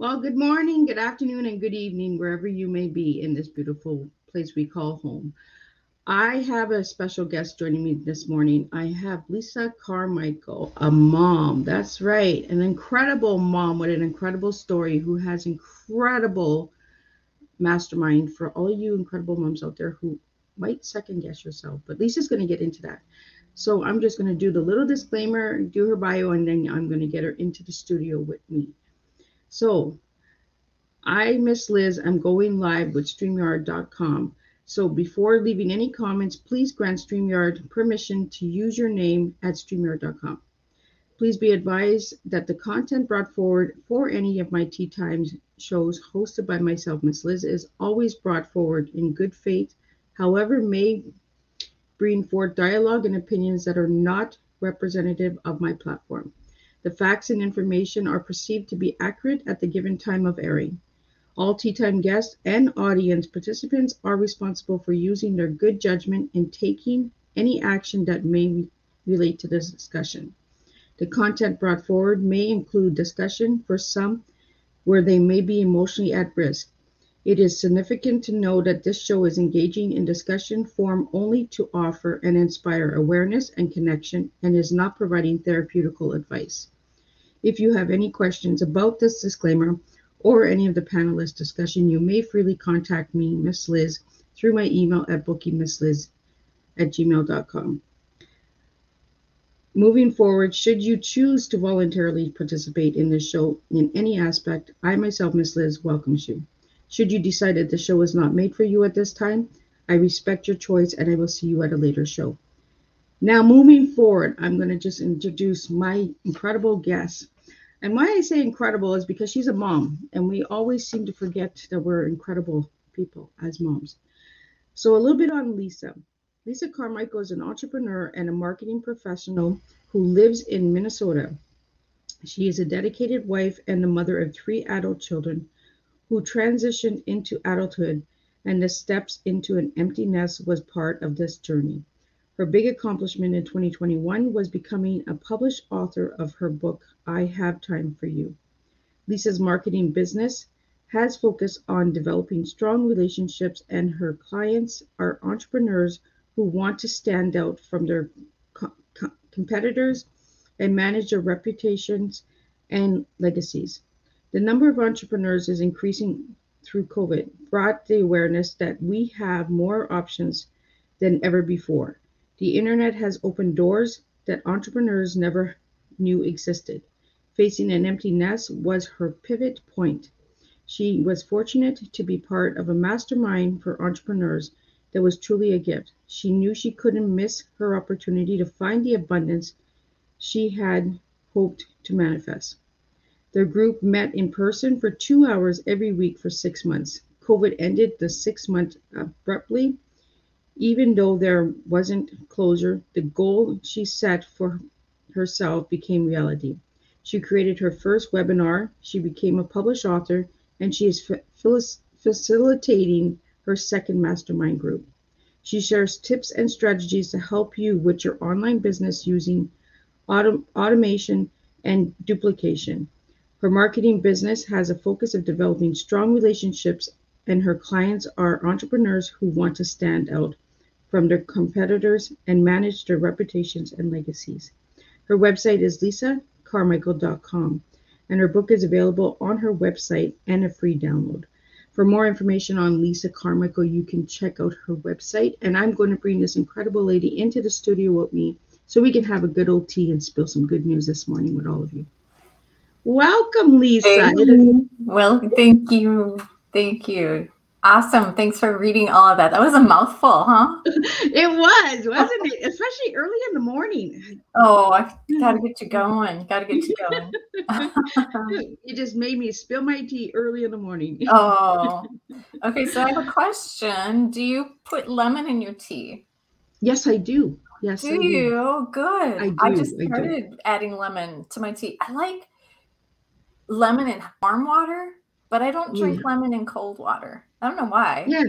Well, good morning, good afternoon, and good evening, wherever you may be in this beautiful place we call home. I have a special guest joining me this morning. I have Lisa Carmichael, a mom. That's right, an incredible mom with an incredible story who has incredible mastermind for all you incredible moms out there who might second guess yourself. But Lisa's going to get into that. So I'm just going to do the little disclaimer, do her bio, and then I'm going to get her into the studio with me. So, I, Miss Liz, I'm going live with StreamYard.com. So, before leaving any comments, please grant StreamYard permission to use your name at StreamYard.com. Please be advised that the content brought forward for any of my Tea Times shows hosted by myself, Miss Liz, is always brought forward in good faith, however, may bring forth dialogue and opinions that are not representative of my platform. The facts and information are perceived to be accurate at the given time of airing. All tea time guests and audience participants are responsible for using their good judgment in taking any action that may relate to this discussion. The content brought forward may include discussion for some where they may be emotionally at risk. It is significant to know that this show is engaging in discussion form only to offer and inspire awareness and connection and is not providing therapeutical advice. If you have any questions about this disclaimer or any of the panelists' discussion, you may freely contact me, Miss Liz, through my email at bookingmissliz at gmail.com. Moving forward, should you choose to voluntarily participate in this show in any aspect, I myself, Miss Liz, welcomes you. Should you decide that the show is not made for you at this time, I respect your choice and I will see you at a later show. Now, moving forward, I'm going to just introduce my incredible guest. And why I say incredible is because she's a mom, and we always seem to forget that we're incredible people as moms. So, a little bit on Lisa. Lisa Carmichael is an entrepreneur and a marketing professional who lives in Minnesota. She is a dedicated wife and the mother of three adult children who transitioned into adulthood, and the steps into an empty nest was part of this journey. Her big accomplishment in 2021 was becoming a published author of her book, I Have Time for You. Lisa's marketing business has focused on developing strong relationships, and her clients are entrepreneurs who want to stand out from their co- co- competitors and manage their reputations and legacies. The number of entrepreneurs is increasing through COVID, brought the awareness that we have more options than ever before. The internet has opened doors that entrepreneurs never knew existed. Facing an empty nest was her pivot point. She was fortunate to be part of a mastermind for entrepreneurs that was truly a gift. She knew she couldn't miss her opportunity to find the abundance she had hoped to manifest. Their group met in person for two hours every week for six months. COVID ended the six months abruptly. Even though there wasn't closure, the goal she set for herself became reality. She created her first webinar, she became a published author, and she is facilitating her second mastermind group. She shares tips and strategies to help you with your online business using autom- automation and duplication. Her marketing business has a focus of developing strong relationships, and her clients are entrepreneurs who want to stand out from their competitors and manage their reputations and legacies. Her website is lisacarmichael.com, and her book is available on her website and a free download. For more information on Lisa Carmichael, you can check out her website. And I'm going to bring this incredible lady into the studio with me so we can have a good old tea and spill some good news this morning with all of you. Welcome, Lisa. Thank you. Well, thank you. Thank you. Awesome. Thanks for reading all of that. That was a mouthful, huh? it was, wasn't it? Especially early in the morning. Oh, I gotta get you going. Gotta get you going. it just made me spill my tea early in the morning. oh, okay. So I have a question. Do you put lemon in your tea? Yes, I do. Yes, do I do. you? Good. I do. I just I do. started adding lemon to my tea. I like lemon in warm water, but I don't drink lemon in cold water. I don't know why. Yeah.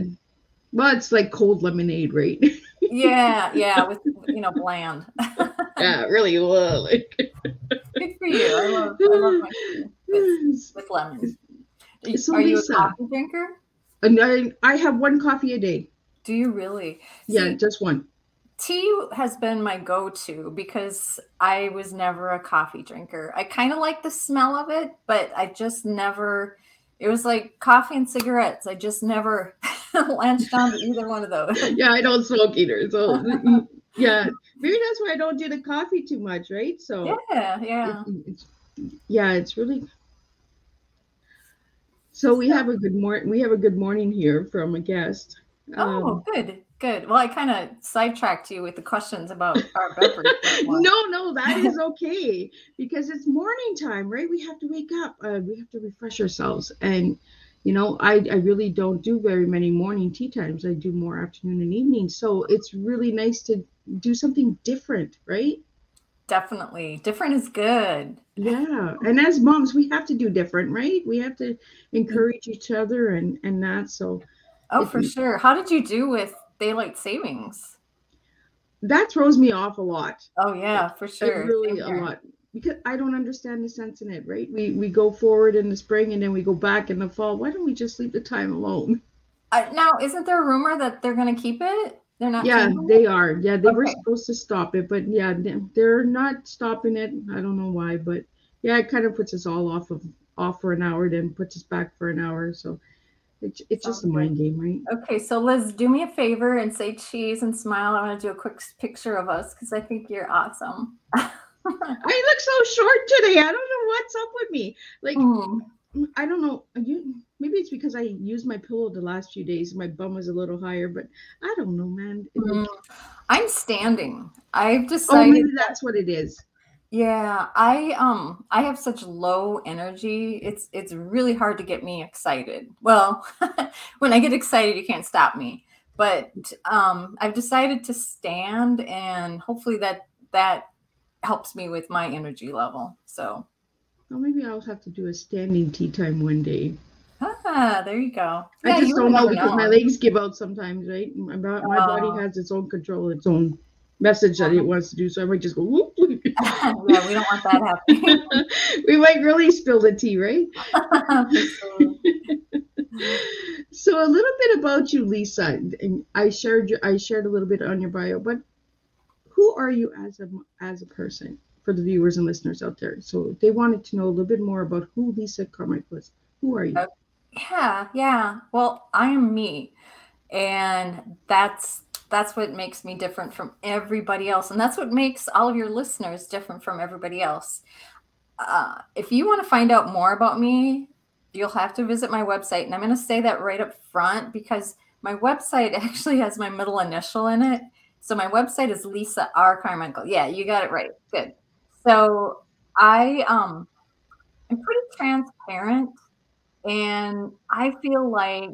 Well, it's like cold lemonade, right? yeah, yeah, with you know, bland. yeah, really. Well, like, Good for you. I love, I love my with, with lemon. So, Are you a coffee drinker? and I, I have one coffee a day. Do you really? Yeah, See, just one. Tea has been my go-to because I was never a coffee drinker. I kind of like the smell of it, but I just never. It was like coffee and cigarettes. I just never latched on to either one of those. Yeah, I don't smoke either. So yeah, maybe that's why I don't do the coffee too much, right? So Yeah, yeah. it- yeah, it's really. So we have a good morning. We have a good morning here from a guest. Oh, Um, good, good. Well, I kind of sidetracked you with the questions about our beverage. no, no, that is okay because it's morning time, right? We have to wake up. Uh, we have to refresh ourselves, and you know, I I really don't do very many morning tea times. I do more afternoon and evening. So it's really nice to do something different, right? Definitely, different is good. Yeah, and as moms, we have to do different, right? We have to encourage each other and and that. So Oh, for sure. How did you do with daylight savings? that throws me off a lot. Oh yeah, for sure. It really a lot because I don't understand the sense in it, right? We we go forward in the spring and then we go back in the fall. Why don't we just leave the time alone? Uh, now, isn't there a rumor that they're going to keep it? They're not. Yeah, changing it? they are. Yeah, they were supposed to stop it, but yeah, they- they're not stopping it. I don't know why, but yeah, it kind of puts us all off of off for an hour, then puts us back for an hour. So it's it's just a mind game, right? Okay, so Liz, do me a favor and say cheese and smile. I want to do a quick picture of us because I think you're awesome. I look so short today. I don't know what's up with me. Like Hmm. I don't know. You maybe it's because I used my pillow the last few days. My bum was a little higher, but I don't know, man. Mm. I'm standing. I've decided. Oh, maybe that's what it is. Yeah, I um I have such low energy. It's it's really hard to get me excited. Well, when I get excited, you can't stop me. But um I've decided to stand and hopefully that that helps me with my energy level. So, Well, maybe I'll have to do a standing tea time one day. ah, there you go. I just don't know because my legs give out sometimes, right? My, my Oh. body has its own control, its own message that it wants to do. So I might just go. Whoop. yeah, we don't want that happening. we might really spill the tea, right? So a little bit about you, Lisa. And I shared your, I shared a little bit on your bio, but who are you as a as a person for the viewers and listeners out there? So they wanted to know a little bit more about who Lisa Carmichael is. Who are you? Okay. Yeah, yeah. Well, I am me. And that's that's what makes me different from everybody else. And that's what makes all of your listeners different from everybody else. Uh, if you want to find out more about me, you'll have to visit my website. And I'm going to say that right up front because my website actually has my middle initial in it. So my website is Lisa R. Carmichael. Yeah, you got it right. Good. So I um I'm pretty transparent and I feel like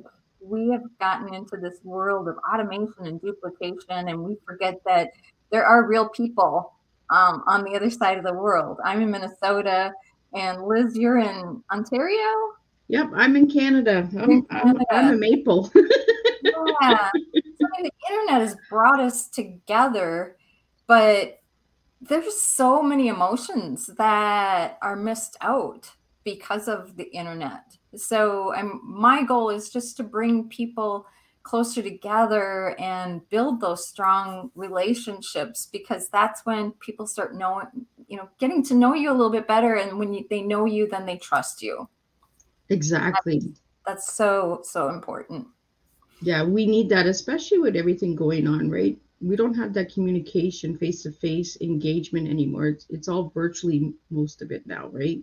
we have gotten into this world of automation and duplication, and we forget that there are real people um, on the other side of the world. I'm in Minnesota, and Liz, you're in Ontario. Yep, I'm in Canada. I'm, in I'm, I'm a maple. Yeah. So, I mean, the internet has brought us together, but there's so many emotions that are missed out because of the internet. So I'm my goal is just to bring people closer together and build those strong relationships because that's when people start knowing, you know, getting to know you a little bit better and when you, they know you then they trust you. exactly. That's so so important. Yeah, we need that, especially with everything going on, right? We don't have that communication, face to face engagement anymore. It's, it's all virtually, most of it now, right?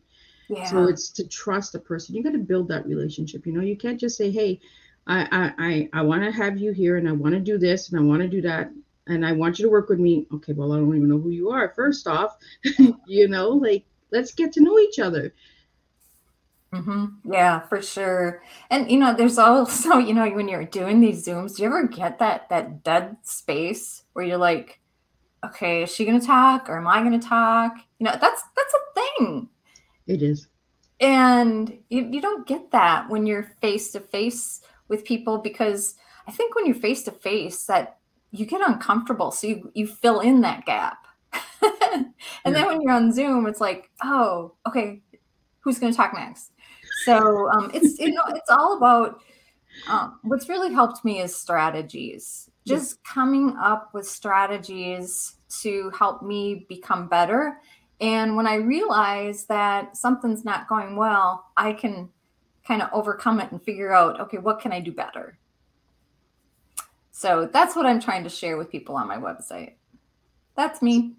Yeah. So it's to trust a person. You got to build that relationship. You know, you can't just say, "Hey, I I I, I want to have you here, and I want to do this, and I want to do that, and I want you to work with me. Okay, well, I don't even know who you are. First off, you know, like let's get to know each other. Mm-hmm. Yeah, for sure. And you know, there's also, you know, when you're doing these zooms, do you ever get that that dead space where you're like, okay, is she gonna talk or am I gonna talk? You know, that's that's a thing. It is. And you, you don't get that when you're face to face with people because I think when you're face to face that you get uncomfortable. So you, you fill in that gap. and yeah. then when you're on Zoom, it's like, oh, okay, who's going to talk next? So um, it's you know it's all about um, what's really helped me is strategies. Just coming up with strategies to help me become better. And when I realize that something's not going well, I can kind of overcome it and figure out, okay, what can I do better? So that's what I'm trying to share with people on my website. That's me.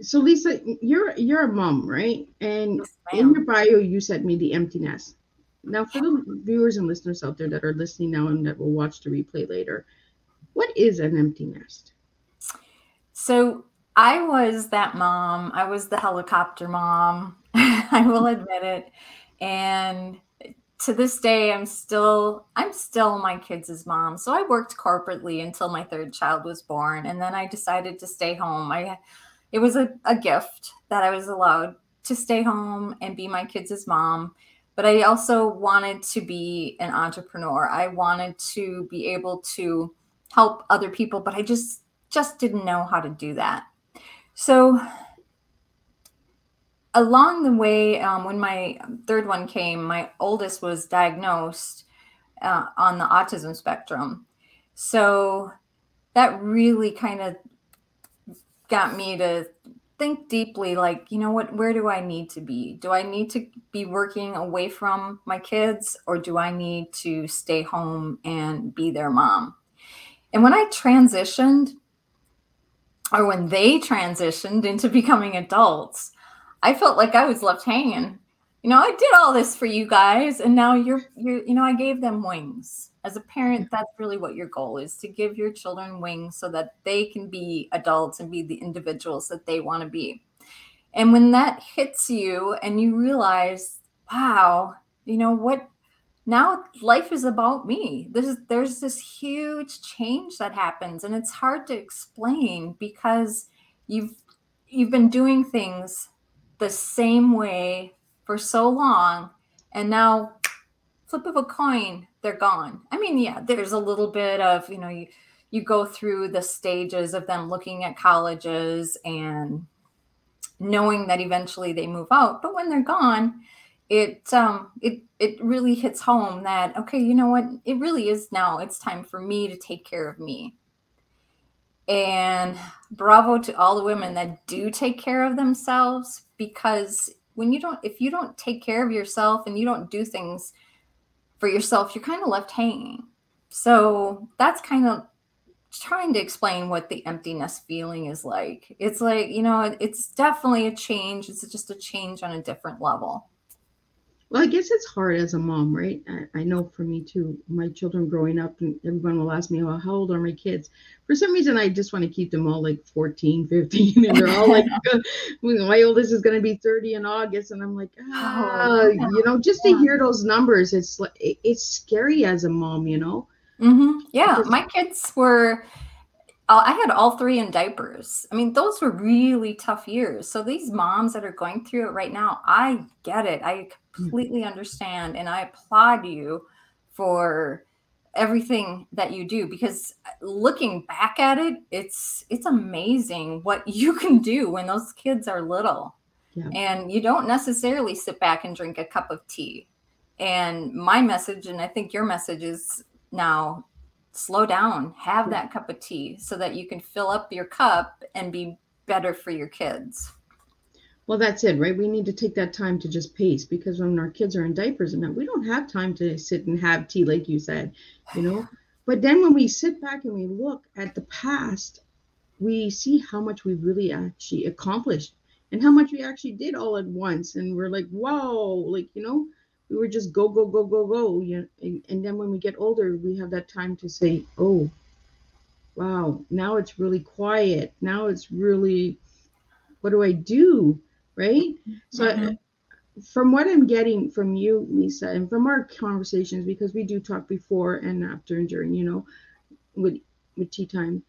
So Lisa, you're you're a mom, right? And yes, in your bio, you sent me the empty nest. Now, for the viewers and listeners out there that are listening now and that will watch the replay later, what is an empty nest? So I was that mom. I was the helicopter mom. I will mm-hmm. admit it. And to this day i'm still i'm still my kids' mom. So i worked corporately until my third child was born. And then i decided to stay home. I it was a, a gift that i was allowed to stay home and be my kids' mom. But i also wanted to be an entrepreneur. I wanted to be able to help other people but i just just didn't know how to do that so along the way, um, when my third one came, my oldest was diagnosed uh, on the autism spectrum. So that really kind of got me to think deeply like, you know what, where do I need to be? Do I need to be working away from my kids or do I need to stay home and be their mom? And when I transitioned, or when they transitioned into becoming adults, I felt like I was left hanging. You know, I did all this for you guys, and now you're you're you know, I gave them wings. As a parent, that's really what your goal is to give your children wings so that they can be adults and be the individuals that they want to be. And when that hits you and you realize, wow, you know what now life is about me. There's there's this huge change that happens and it's hard to explain because you've you've been doing things the same way for so long and now flip of a coin they're gone i mean yeah there's a little bit of you know you you go through the stages of them looking at colleges and knowing that eventually they move out but when they're gone it um it it really hits home that okay you know what it really is now it's time for me to take care of me and bravo to all the women that do take care of themselves because when you don't, if you don't take care of yourself and you don't do things for yourself, you're kind of left hanging. So that's kind of trying to explain what the emptiness feeling is like. It's like, you know, it's definitely a change. It's just a change on a different level. Well, I guess it's hard as a mom, right? I, I, know for me too, my children growing up, and everyone will ask me, oh, how old are my kids? For some reason, I just want to keep them all like 14, 15, and they're all like, my oldest is going to be 30 in August. And I'm like, ah, oh, you know, just yeah. to hear those numbers, it's like, it's scary as a mom, you know? Mm-hmm. Yeah. Because- my kids were, I had all three in diapers. I mean, those were really tough years. So these moms that are going through it right now, I get it. I hmm. completely understand and I applaud you for everything that you do because looking back at it, it's it's amazing what you can do when those kids are little. Yeah. And you don't necessarily sit back and drink a cup of tea. And my message and I think your message is now slow down, have that cup of tea so that you can fill up your cup and be better for your kids. Well, that's it, right? We need to take that time to just pace because when our kids are in diapers and that, we don't have time to sit and have tea, like you said, you know. But then when we sit back and we look at the past, we see how much we really actually accomplished and how much we actually did all at once. And we're like, whoa, like, you know, we were just go go go go go you know, and, and then when we get older we have that time to say oh wow now it's really quiet. Now it's really what do i do? Right? So Mhm. I, from what i'm getting from you lisa and from our conversations because we do talk before and after and during you know with with tea time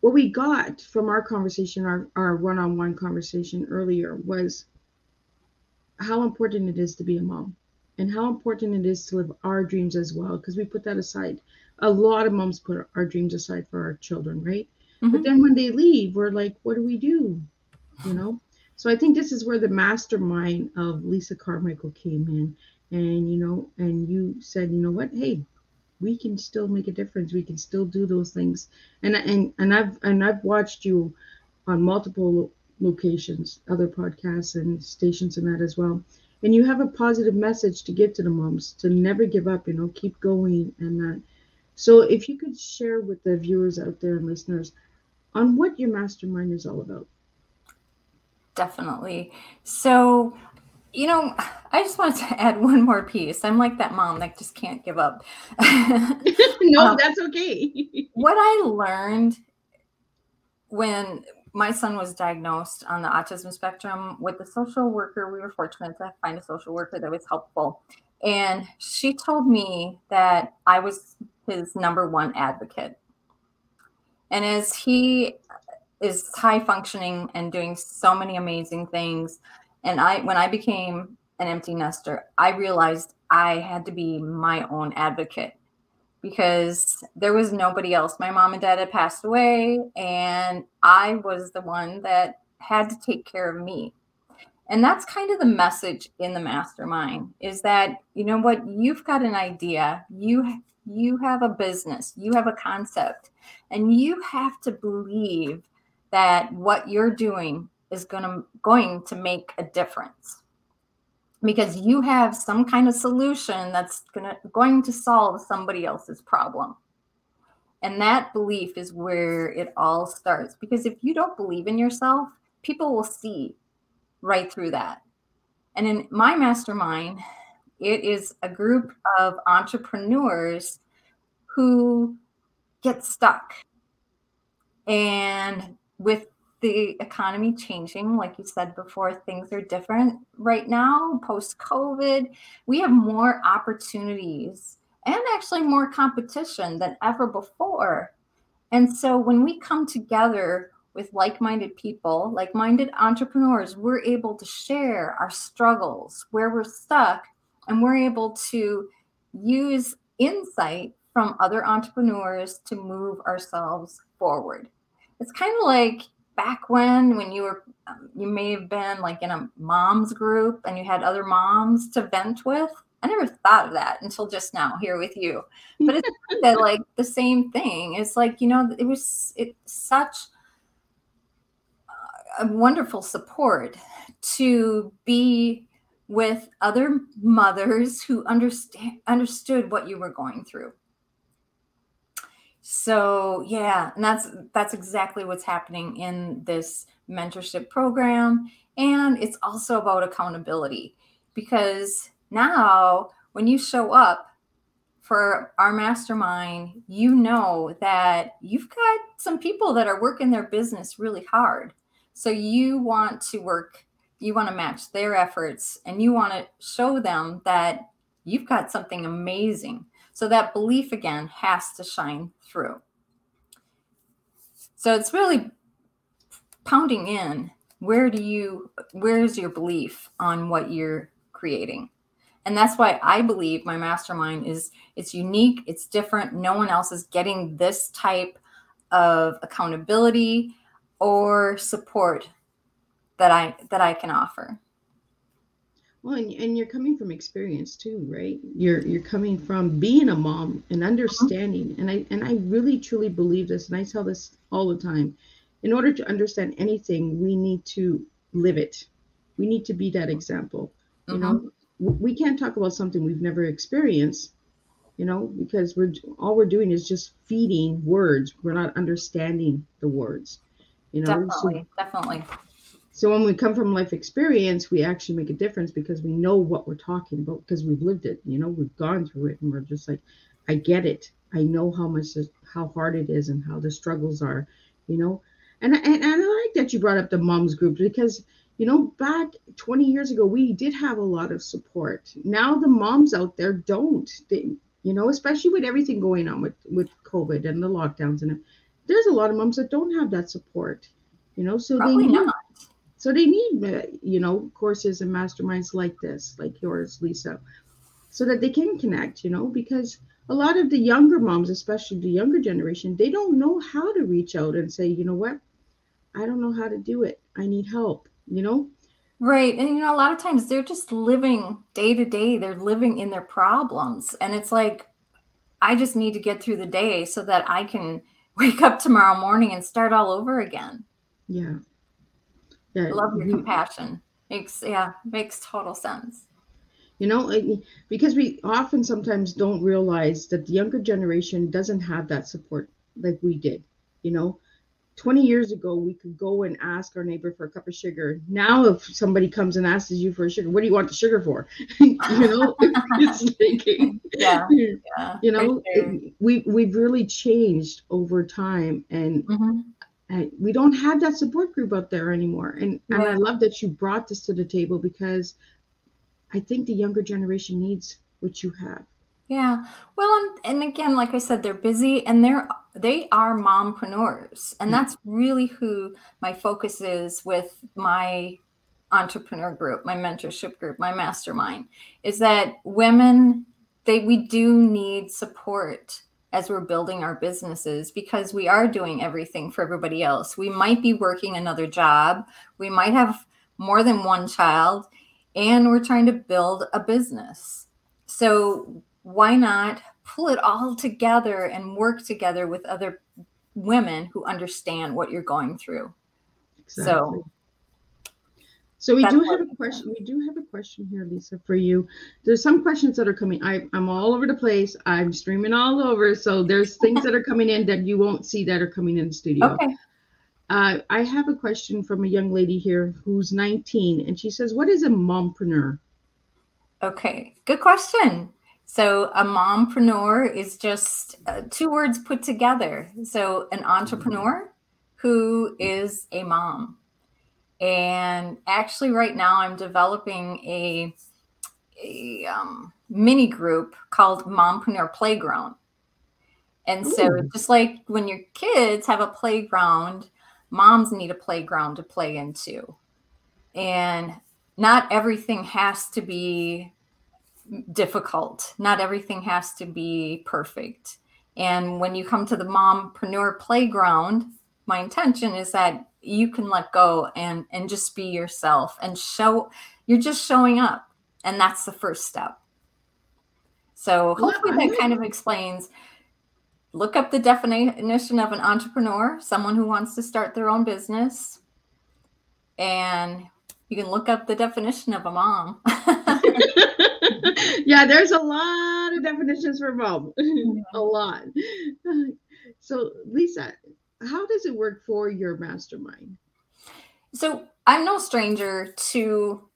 what we got from our conversation our, our one-on-one conversation earlier was how important it is to be a mom and how important it is to live our dreams as well because we put that aside. A lot of moms put our dreams aside for our children right? But Mhm. then when they leave we're like what do we do? You know? So i think this is where the mastermind of lisa carmichael came in. And you know and you said you know what? Hey we can still make a difference. We can still do those things. And and and i've and i've watched you on multiple locations other podcasts and stations and that as well and you have a positive message to give to the moms to never give up you know keep going and that so if you could share with the viewers out there and listeners on what your mastermind is all about Definitely. So, you know, I just wanted to add one more piece. I'm like that mom that just can't give up. no Um, that's okay what I learned when my son was diagnosed on the autism spectrum with the social worker, we were fortunate to find a social worker that was helpful. And she told me that I was his number one advocate. And as he is high functioning and doing so many amazing things, and I when I became an empty nester, I realized I had to be my own advocate because there was nobody else. My mom and dad had passed away, and I was the one that had to take care of me. And that's kind of the message in the mastermind is that you know what you've got an idea, you you have a business, you have a concept, and you have to believe that what you're doing is going to going to make a difference because you have some kind of solution that's gonna, going to solve somebody else's problem. And that belief is where it all starts. Because if you don't believe in yourself, people will see right through that. And in my mastermind, it is a group of entrepreneurs who get stuck. And with the economy changing, like you said before, things are different right now, post COVID. We have more opportunities and actually more competition than ever before. And so when we come together with like minded people, like minded entrepreneurs, we're able to share our struggles, where we're stuck, and we're able to use insight from other entrepreneurs to move ourselves forward. It's kind of like back when when you were um, you may have been like in a mom's group and you had other moms to vent with? I never thought of that until just now here with you. But it's like the same thing. It's like you know it was it's such a wonderful support to be with other mothers who understand understood what you were going through so yeah and that's that's exactly what's happening in this mentorship program and it's also about accountability because now when you show up for our mastermind you know that you've got some people that are working their business really hard. So you want to work you want to match their efforts and you want to show them that you've got something amazing so that belief again has to shine through. So it's really pounding in where do you where's your belief on what you're creating? And that's why I believe my mastermind is it's unique, it's different. No one else is getting this type of accountability or support that I that I can offer. Well, and, and you're coming from experience too, right? You're you're coming from being a mom and uh-huh. understanding, and I and I really truly believe this, and I tell this all the time. In order to understand anything, we need to live it. We need to be that example. You know, uh-huh. we can't talk about something we've never experienced. You know, because we're all we're doing is just feeding words. We're not understanding the words. You know, so Definitely, definitely. So when we come from life experience, we actually make a difference because we know what we're talking about because we've lived it. You know, we've gone through it, and we're just like, I get it. I know how much how hard it is and how the struggles are. You know, and and, and I like that you brought up the moms group because you know back 20 years ago we did have a lot of support. Now the moms out there don't. They, you know, especially with everything going on with with COVID and the lockdowns and there's a lot of moms that don't have that support. You know, so Probably they need, not. So they need, uh, you know, courses and masterminds like this, like yours, Lisa, so that they can connect, you know, because a lot of the younger moms, especially the younger generation, they don't know how to reach out and say, you know what, I don't know how to do it. I need help, you know? Right. And, you know, a lot of times they're just living day to day, they're living in their problems. And it's like, I just need to get through the day so that I can wake up tomorrow morning and start all over again. Yeah. I love your compassion. Makes yeah, makes total sense. You know, because we often sometimes don't realize that the younger generation doesn't have that support like we did. You know, 20 years ago we could go and ask our neighbor for a cup of sugar. Now if somebody comes and asks you for a sugar, what do you want the sugar for? you know, it's like yeah, yeah, you know, sure. we we've really changed over time and mm-hmm and we don't have that support group out there anymore. And and I love that you brought this to the table because I think the younger generation needs what you have. Yeah. Well, and, and again, like I said, they're busy and they're they are mompreneurs. And mm-hmm. that's really who my focus is with my entrepreneur group, my mentorship group, my mastermind, is that women they we do need support as we're building our businesses because we are doing everything for everybody else. We might be working another job, we might have more than one child, and we're trying to build a business. So, why not pull it all together and work together with other women who understand what you're going through? Exactly. So, so we do have a question. We do have a question here, Lisa, for you. There's some questions that are coming. I, I'm all over the place. I'm streaming all over. So there's things that are coming in that you won't see that are coming in the studio. Okay. Uh, I have a question from a young lady here who's 19, and she says, "What is a mompreneur?" Okay, good question. So a mompreneur is just uh, two words put together. So an entrepreneur who is a mom. And actually, right now, I'm developing a, a um, mini group called Mompreneur Playground. And so, Ooh. just like when your kids have a playground, moms need a playground to play into. And not everything has to be difficult, not everything has to be perfect. And when you come to the mompreneur playground, my intention is that you can let go and and just be yourself and show you're just showing up. And that's the first step. So hopefully that kind of explains. Look up the definition of an entrepreneur someone who wants to start their own business. And you can look up the definition of a mom. Yeah there's a lot of definitions for mom. A lot. So lisa how does it work for your mastermind? So I'm no stranger to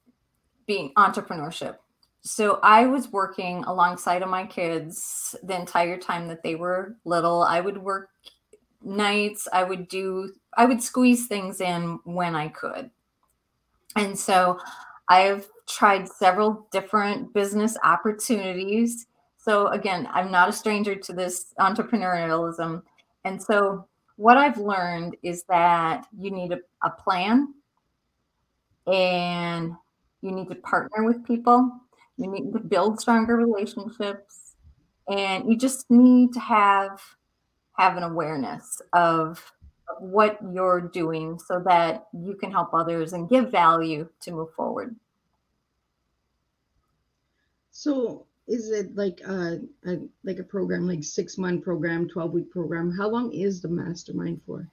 being entrepreneurship. So I was working alongside of my kids the entire time that they were little. I would work nights, I would do I would squeeze things in when I could. And so I've tried several different business opportunities. So again, I'm not a stranger to this entrepreneurialism. And so what I've learned is that you need a, a plan and you need to partner with people. You need to build stronger relationships and you just need to have have an awareness of what you're doing so that you can help others and give value to move forward. So is it like a, a like a program like six month program 12 week program? How long is the mastermind for?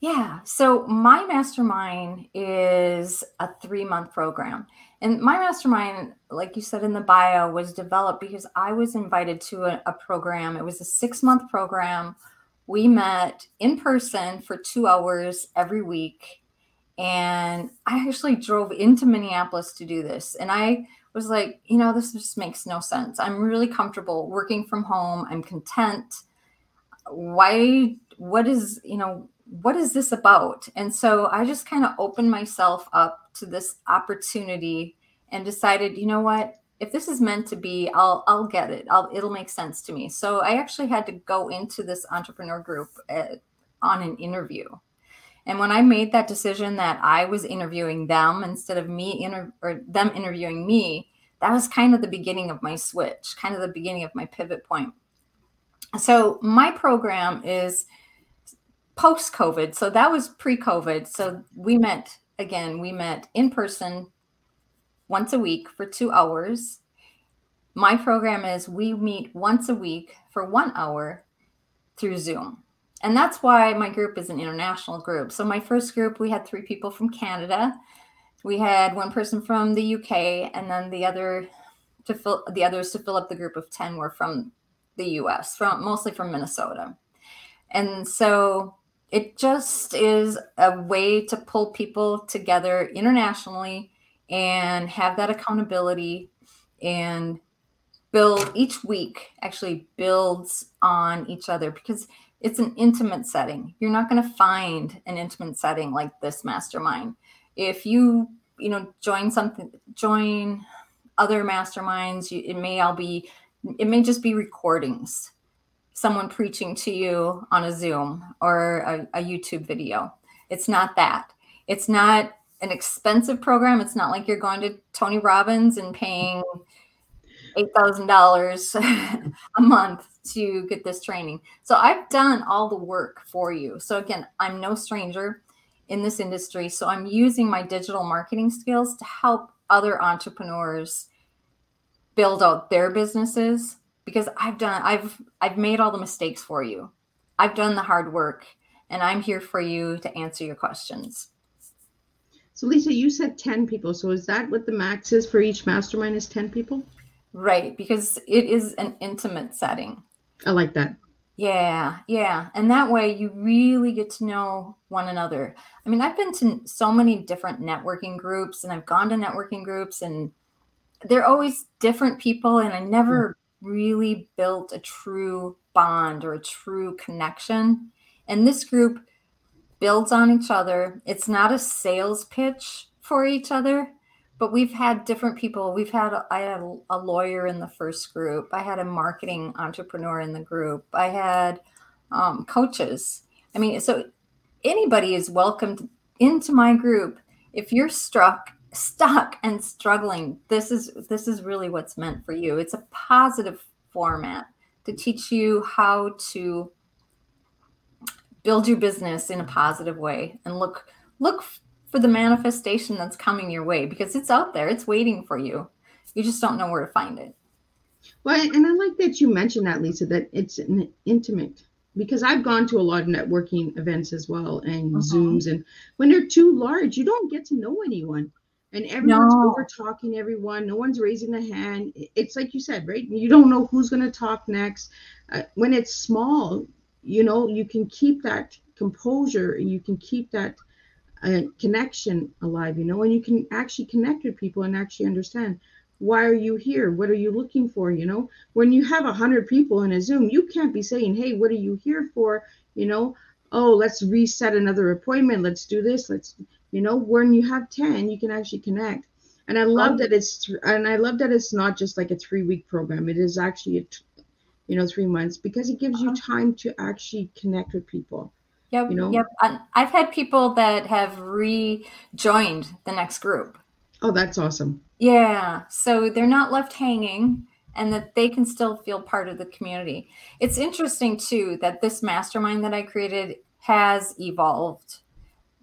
Yeah so my mastermind is a three month program. And my mastermind like you said in the bio was developed because i was invited to a, a program. It was a six month program. We met in person for two hours every week. And I actually drove into Minneapolis to do this. And I was like, you know, this just makes no sense. I'm really comfortable working from home. I'm content. Why, what is, you know, what is this about? And so I just kind of opened myself up to this opportunity and decided, you know what? If this is meant to be, I'll I'll get it. I'll it'll make sense to me. So I actually had to go into this entrepreneur group at, uh, on an interview. And when I made that decision that I was interviewing them instead of me inter- or them interviewing me, that was kind of the beginning of my switch, kind of the beginning of my pivot point. So my program is post COVID. So that was pre COVID. So we met again, we met in person once a week for two hours. My program is we meet once a week for one hour through Zoom. And that's why my group is an international group. So, my first group, we had three people from Canada. We had one person from the UK, and then the other to fill the others to fill up the group of 10 were from the US, from mostly from Minnesota. And so it just is a way to pull people together internationally and have that accountability and build each week actually builds on each other because it's an intimate setting you're not going to find an intimate setting like this mastermind if you you know join something join other masterminds you, it may all be it may just be recordings someone preaching to you on a Zoom or a, a YouTube video. It's not that. It's not an expensive program. It's not like you're going to Tony Robbins and paying $8,000 a month to get this training. So I've done all the work for you. So again, I'm no stranger in this industry. So I'm using my digital marketing skills to help other entrepreneurs build out their businesses because I've done I've I've made all the mistakes for you. I've done the hard work and I'm here for you to answer your questions. So Lisa, you said 10 people. So is that what the max is for each mastermind is 10 people? Right, because it is an intimate setting. I like that. Yeah, yeah. And that way you really get to know one another. I mean, I've been to so many different networking groups and I've gone to networking groups and they're always different people and I never hmm. really built a true bond or a true connection. And this group builds on each other. It's not a sales pitch for each other, but we've had different people. We've had, I had a lawyer in the first group, I had a marketing entrepreneur in the group, I had um, coaches. I mean, so anybody is welcomed into my group if you're struck stuck and struggling this is this is really what's meant for you it's a positive format to teach you how to build your business in a positive way and look look for the manifestation that's coming your way because it's out there. It's waiting for you. You just don't know where to find it. Well and i like that you mentioned that lisa that it's an intimate because I've gone to a lot of networking events as well and uh-huh. Zooms. And when they're too large, you don't get to know anyone. And everyone's no. over talking everyone. No one's raising a hand. It's like you said right? You don't know who's going to talk next. Uh, when it's small you know you can keep that composure and you can keep that uh, connection alive you know and you can actually connect with people and actually understand why are you here? What are you looking for? You know when you have a hundred people in a zoom you can't be saying hey what are you here for? You know oh let's reset another appointment. Let's do this. Let's you know when you have 10 you can actually connect. And i love oh. that it's and i love that it's not just like a three week program. It is actually a you know three months because it gives you uh-huh. time to actually connect with people yeah you know? yep. I've had people that have rejoined the next group. Oh that's awesome. Yeah so they're not left hanging and that they can still feel part of the community. It's interesting too that this mastermind that i created has evolved.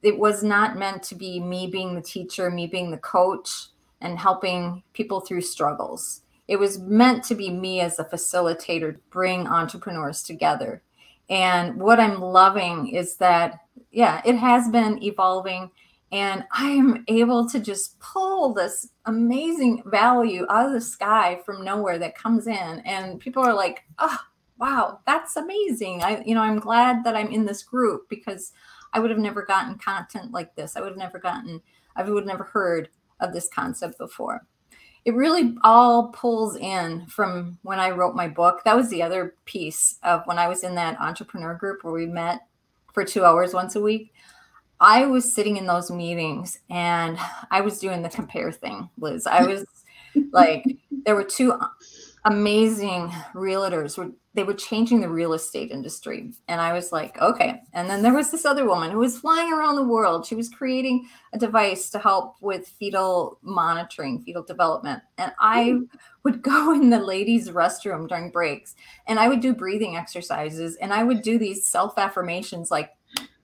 It was not meant to be me being the teacher, me being the coach, and helping people through struggles. It was meant to be me as a facilitator to bring entrepreneurs together. And what I'm loving is that, yeah, it has been evolving. And I am able to just pull this amazing value out of the sky from nowhere that comes in. And people are like, oh, wow, that's amazing. I, you know, I'm glad that I'm in this group because I would have never gotten content like this. I would have never gotten, I would have never heard of this concept before. It really all pulls in from when I wrote my book. That was the other piece of when I was in that entrepreneur group where we met for two hours once a week. I was sitting in those meetings and I was doing the compare thing, Liz. I was like, there were two amazing realtors were they were changing the real estate industry. And i was like okay. And then there was this other woman who was flying around the world. She was creating a device to help with fetal monitoring fetal development. And i mm. would go in the ladies restroom during breaks and i would do breathing exercises and i would do these self affirmations like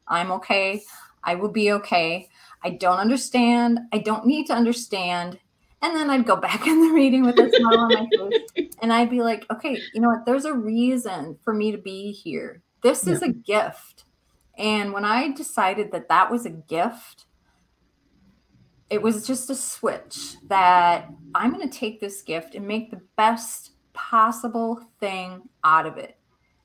i'm okay. I will be okay. I don't understand. I don't need to understand and then I'd go back in the meeting with a smile on my face. And I'd be like, okay, you know what? There's a reason for me to be here. This is yeah. a gift. And when I decided that that was a gift, it was just a switch that I'm going to take this gift and make the best possible thing out of it.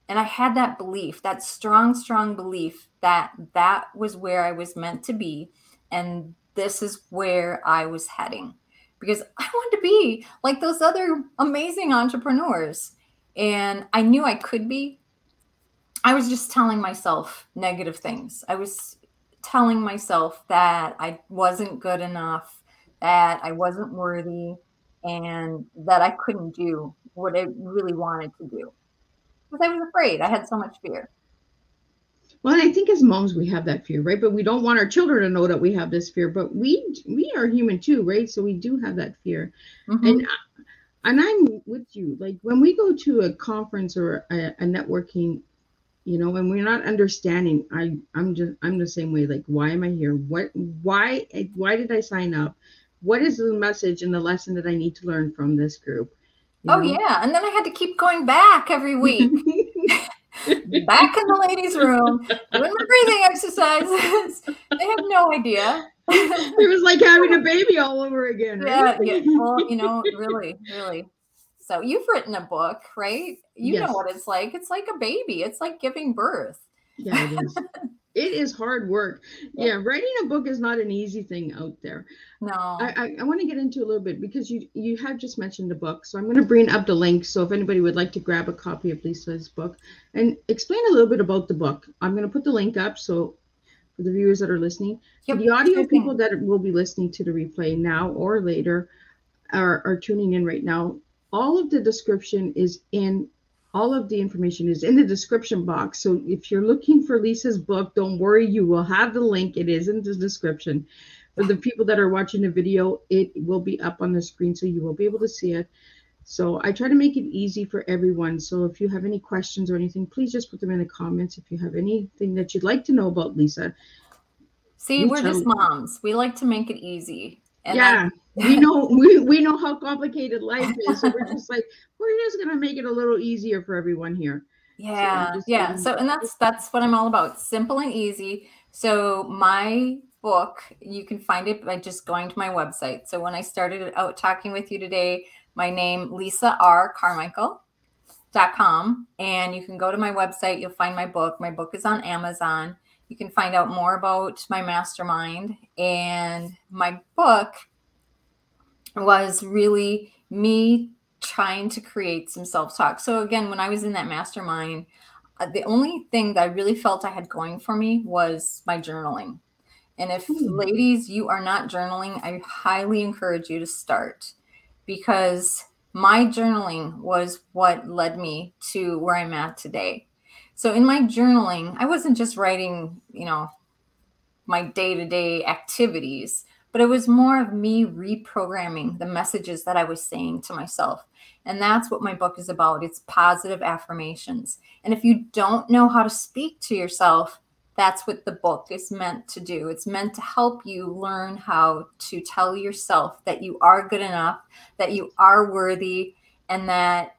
And I had that belief, that strong, strong belief that that was where I was meant to be. And this is where I was heading because I wanted to be like those other amazing entrepreneurs. And I knew I could be. I was just telling myself negative things. I was telling myself that I wasn't good enough, that I wasn't worthy, and that I couldn't do what I really wanted to do. Because I was afraid. I had so much fear. Well, and I think as moms we have that fear, right? But we don't want our children to know that we have this fear. But we we are human too, right? So we do have that fear, mm-hmm. and and I'm with you. Like when we go to a conference or a, a networking, you know, and we're not understanding, I I'm just I'm the same way. Like, why am I here? What why why did I sign up? What is the message and the lesson that I need to learn from this group? You oh know? yeah, and then I had to keep going back every week. back in the ladies' room doing my breathing exercises. they have no idea. it was like having a baby all over again. Right? Yeah, yeah. Well, you know, really, really. So you've written a book, right? You yes. know what it's like. It's like a baby. It's like giving birth. Yeah, it is. it is hard work. Yeah, writing a book is not an easy thing out there. No. I, I, I want to get into a little bit because you you have just mentioned the book. So I'm going to bring up the link. So if anybody would like to grab a copy of Lisa's book and explain a little bit about the book, I'm going to put the link up. So for the viewers that are listening, yep. the audio people that will be listening to the replay now or later are, are tuning in right now. All of the description is in all of the information is in the description box. So if you're looking for Lisa's book, don't worry, you will have the link. It is in the description. For the people that are watching the video, it will be up on the screen so you will be able to see it. So I try to make it easy for everyone. So if you have any questions or anything, please just put them in the comments. If you have anything that you'd like to know about Lisa. See, we're just moms. We like to make it easy. And yeah, I, we know we, we know how complicated life is. So we're just like, we're just gonna make it a little easier for everyone here. Yeah, so yeah. So and that's that's what I'm all about. Simple and easy. So my book, you can find it by just going to my website. So when I started out talking with you today, my name Lisa R. Carmichael dot com and you can go to my website you'll find my book my book is on amazon you can find out more about my mastermind. And my book was really me trying to create some self talk. So, again, when I was in that mastermind, uh, the only thing that I really felt I had going for me was my journaling. And if mm. ladies, you are not journaling, I highly encourage you to start because my journaling was what led me to where I'm at today. So in my journaling, I wasn't just writing, you know, my day-to-day activities, but it was more of me reprogramming the messages that I was saying to myself. And that's what my book is about. It's positive affirmations. And if you don't know how to speak to yourself, that's what the book is meant to do. It's meant to help you learn how to tell yourself that you are good enough, that you are worthy, and that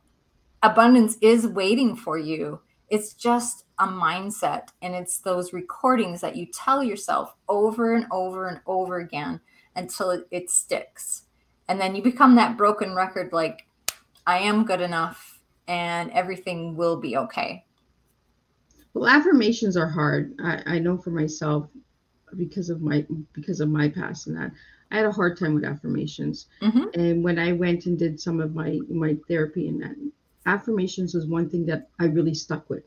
abundance is waiting for you it's just a mindset. And it's those recordings that you tell yourself over and over and over again until it, it sticks. And then you become that broken record like, I am good enough and everything will be okay. Well, affirmations are hard. I, I know for myself because of my because of my past and that I had a hard time with affirmations. Mm-hmm. And when I went and did some of my my therapy and that affirmations was one thing that I really stuck with.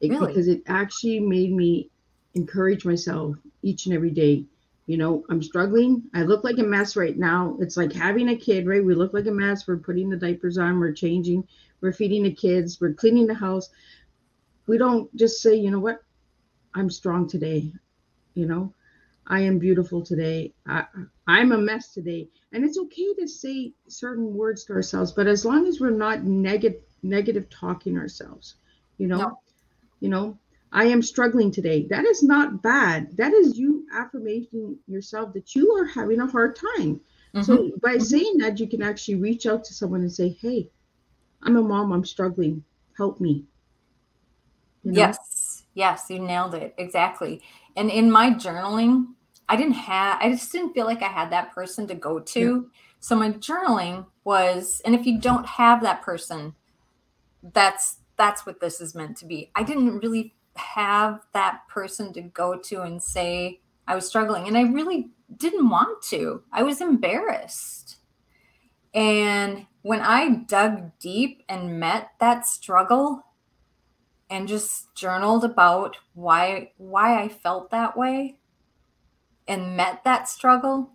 It, Really? Because it actually made me encourage myself each and every day. You know, I'm struggling. I look like a mess right now. It's like having a kid, right? We look like a mess. We're putting the diapers on, we're changing, we're feeding the kids, we're cleaning the house. We don't just say, you know what, I'm strong today. You know, I am beautiful today. I, I'm a mess today. And it's okay to say certain words to ourselves, but as long as we're not negative negative talking ourselves, you know, No. you know, I am struggling today. That is not bad. That is you affirming yourself that you are having a hard time. Mhm. So by Mhm. saying that, you can actually reach out to someone and say, "Hey, I'm a mom. I'm struggling. Help me." You know? Yes, yes, you nailed it exactly. And in my journaling, I didn't have, I just didn't feel like I had that person to go to. So my journaling was, and if you don't have that person, that's that's what this is meant to be. I didn't really have that person to go to and say I was struggling, and I really didn't want to. I was embarrassed. And when I dug deep and met that struggle, and just journaled about why why I felt that way and met that struggle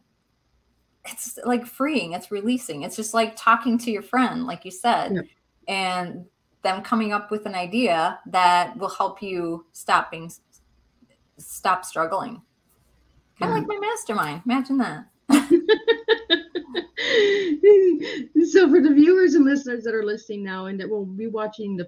it's like freeing it's releasing it's just like talking to your friend like you said Yep. and them coming up with an idea that will help you stop being stop struggling kind of Yeah. like mm-hmm. my mastermind imagine that so for the viewers and listeners that are listening now and that will be watching the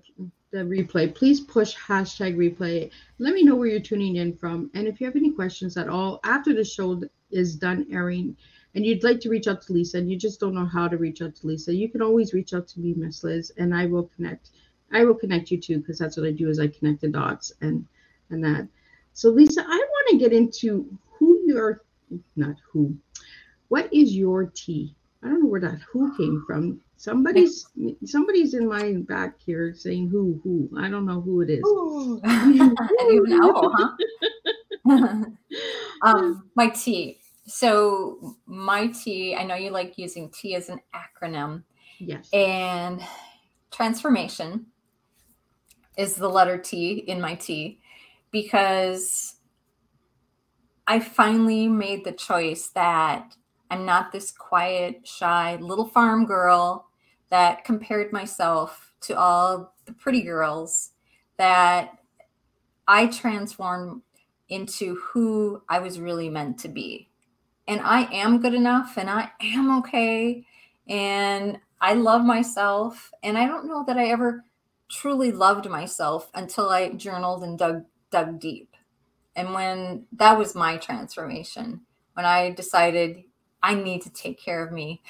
the replay, please push hashtag replay. Let me know where you're tuning in from. And if you have any questions at all after the show is done airing and you'd like to reach out to Lisa and you just don't know how to reach out to Lisa, you can always reach out to me, Miss Liz, and I will connect. I will connect you too, because that's what I do is I connect the dots and and that. So Lisa, I want to get into who you're not who. What is your tea? I don't know where that who came from. Somebody's somebody's in my back here saying who who. I don't know who it is. Ooh. and even owl, huh? um, my T. So my T. I know you like using T as an acronym, Yes. and transformation is the letter T in my T because I finally made the choice that I'm not this quiet, shy little farm girl that compared myself to all the pretty girls that I transformed into who I was really meant to be. And I am good enough and I am okay. And I love myself. And I don't know that I ever truly loved myself until I journaled and dug dug deep. And when that was my transformation, when I decided I need to take care of me.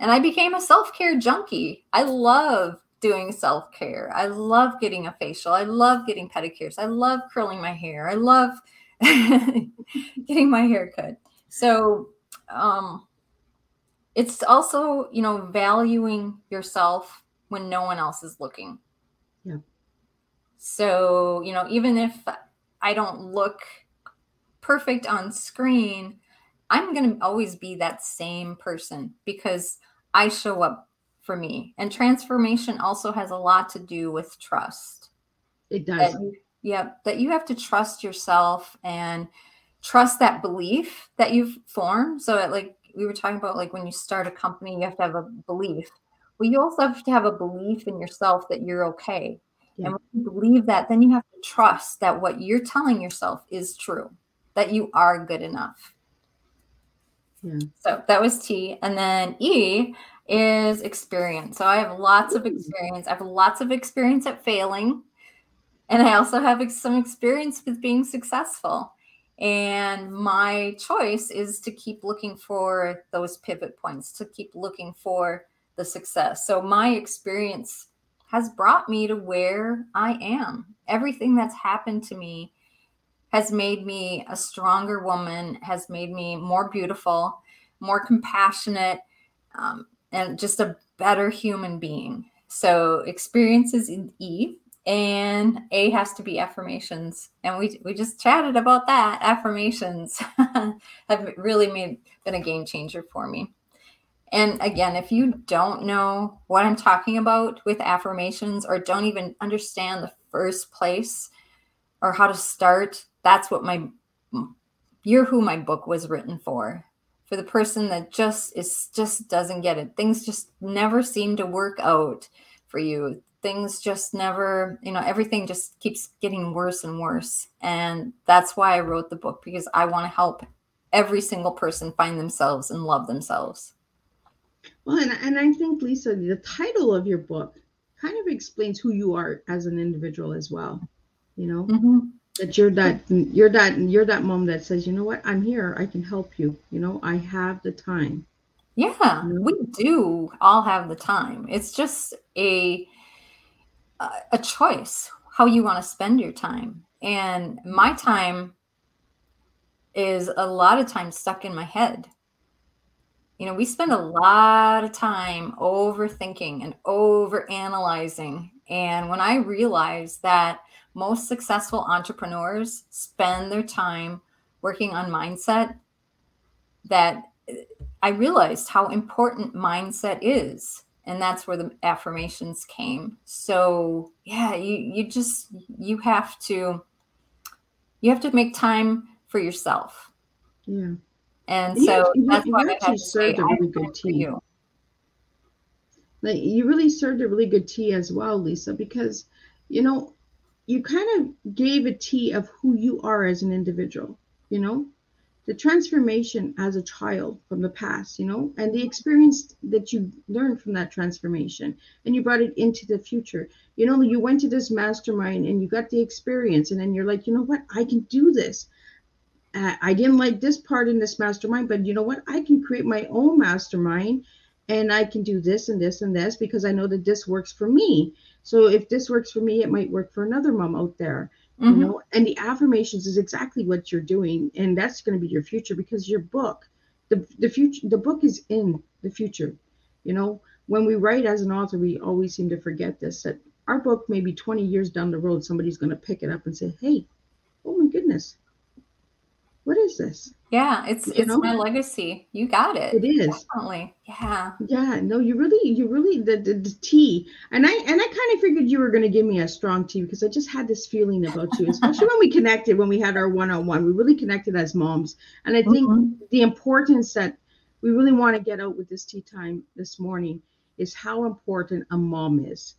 And I became a self-care junkie. I love doing self-care. I love getting a facial. I love getting pedicures. I love curling my hair. I love getting my hair cut. So um it's also, you know, valuing yourself when no one else is looking. Yeah. So, you know, even if I don't look perfect on screen, I'm going to always be that same person because I show up for me. And transformation also has a lot to do with trust. It That does. you, yeah, that you have to trust yourself and trust that belief that you've formed. So, that, like we were talking about, like when you start a company, you have to have a belief. Well, you also have to have a belief in yourself that you're okay. Yeah. And when you believe that, then you have to trust that what you're telling yourself is true, that you are good enough. Yeah. So that was T. And then E is experience. So I have lots of mm. experience. I have lots of experience at failing. And I also have some experience with being successful. And my choice is to keep looking for those pivot points, to keep looking for the success. So my experience has brought me to where I am. Everything that's happened to me has made me a stronger woman, has made me more beautiful, more compassionate, um, and just a better human being. So experiences in E, and A has to be affirmations. And we we just chatted about that. Affirmations have really made been a game changer for me. And again, if you don't know what I'm talking about with affirmations or don't even understand the first place or how to start, that's what my you're who my book was written for. For the person that just is just doesn't get it. Things just never seem to work out for you. Things just never, you know, everything just keeps getting worse and worse. And that's why I wrote the book because I want to help every single person find themselves and love themselves. Well, and, and I think, Lisa, the title of your book kind of explains who you are as an individual as well. You know, mm-hmm. that you're that you're that you're that mom that says, you know what, I'm here, I can help you. You know, I have the time. Yeah, you know? we do all have the time. It's just a a choice how you want to spend your time. And my time is a lot of time stuck in my head you know, we spend a lot of time overthinking and over analyzing. And when I realized that most successful entrepreneurs spend their time working on mindset, that I realized how important mindset is. And that's where the affirmations came. So yeah, you you just you have to you have to make time for yourself. Yeah. And so you, that's you, why you I had served a really good tea. Like you really served a really good tea as well, Lisa, because you know you kind of gave a tea of who you are as an individual. You know, the transformation as a child from the past, you know, and the experience that you learned from that transformation, and you brought it into the future. You know, you went to this mastermind and you got the experience, and then you're like, you know what, I can do this. I didn't like this part in this mastermind, but you know what? I can create my own mastermind and I can do this and this and this because I know that this works for me. So if this works for me, it might work for another mom out there. Mm-hmm. You know, and the affirmations is exactly what you're doing, and that's going to be your future because your book, the the future, the book is in the future. You know, when we write as an author, we always seem to forget this that our book maybe 20 years down the road, somebody's going to pick it up and say, "Hey, oh my goodness, what is this? Yeah, it's you it's know? my legacy. You got it. It is definitely. Yeah. Yeah. No, you really, you really the, the, the tea, and I and I kind of figured you were going to give me a strong tea because I just had this feeling about you, especially when we connected when we had our one on one. We really connected as moms, and I think mm-hmm. the importance that we really want to get out with this tea time this morning is how important a mom is.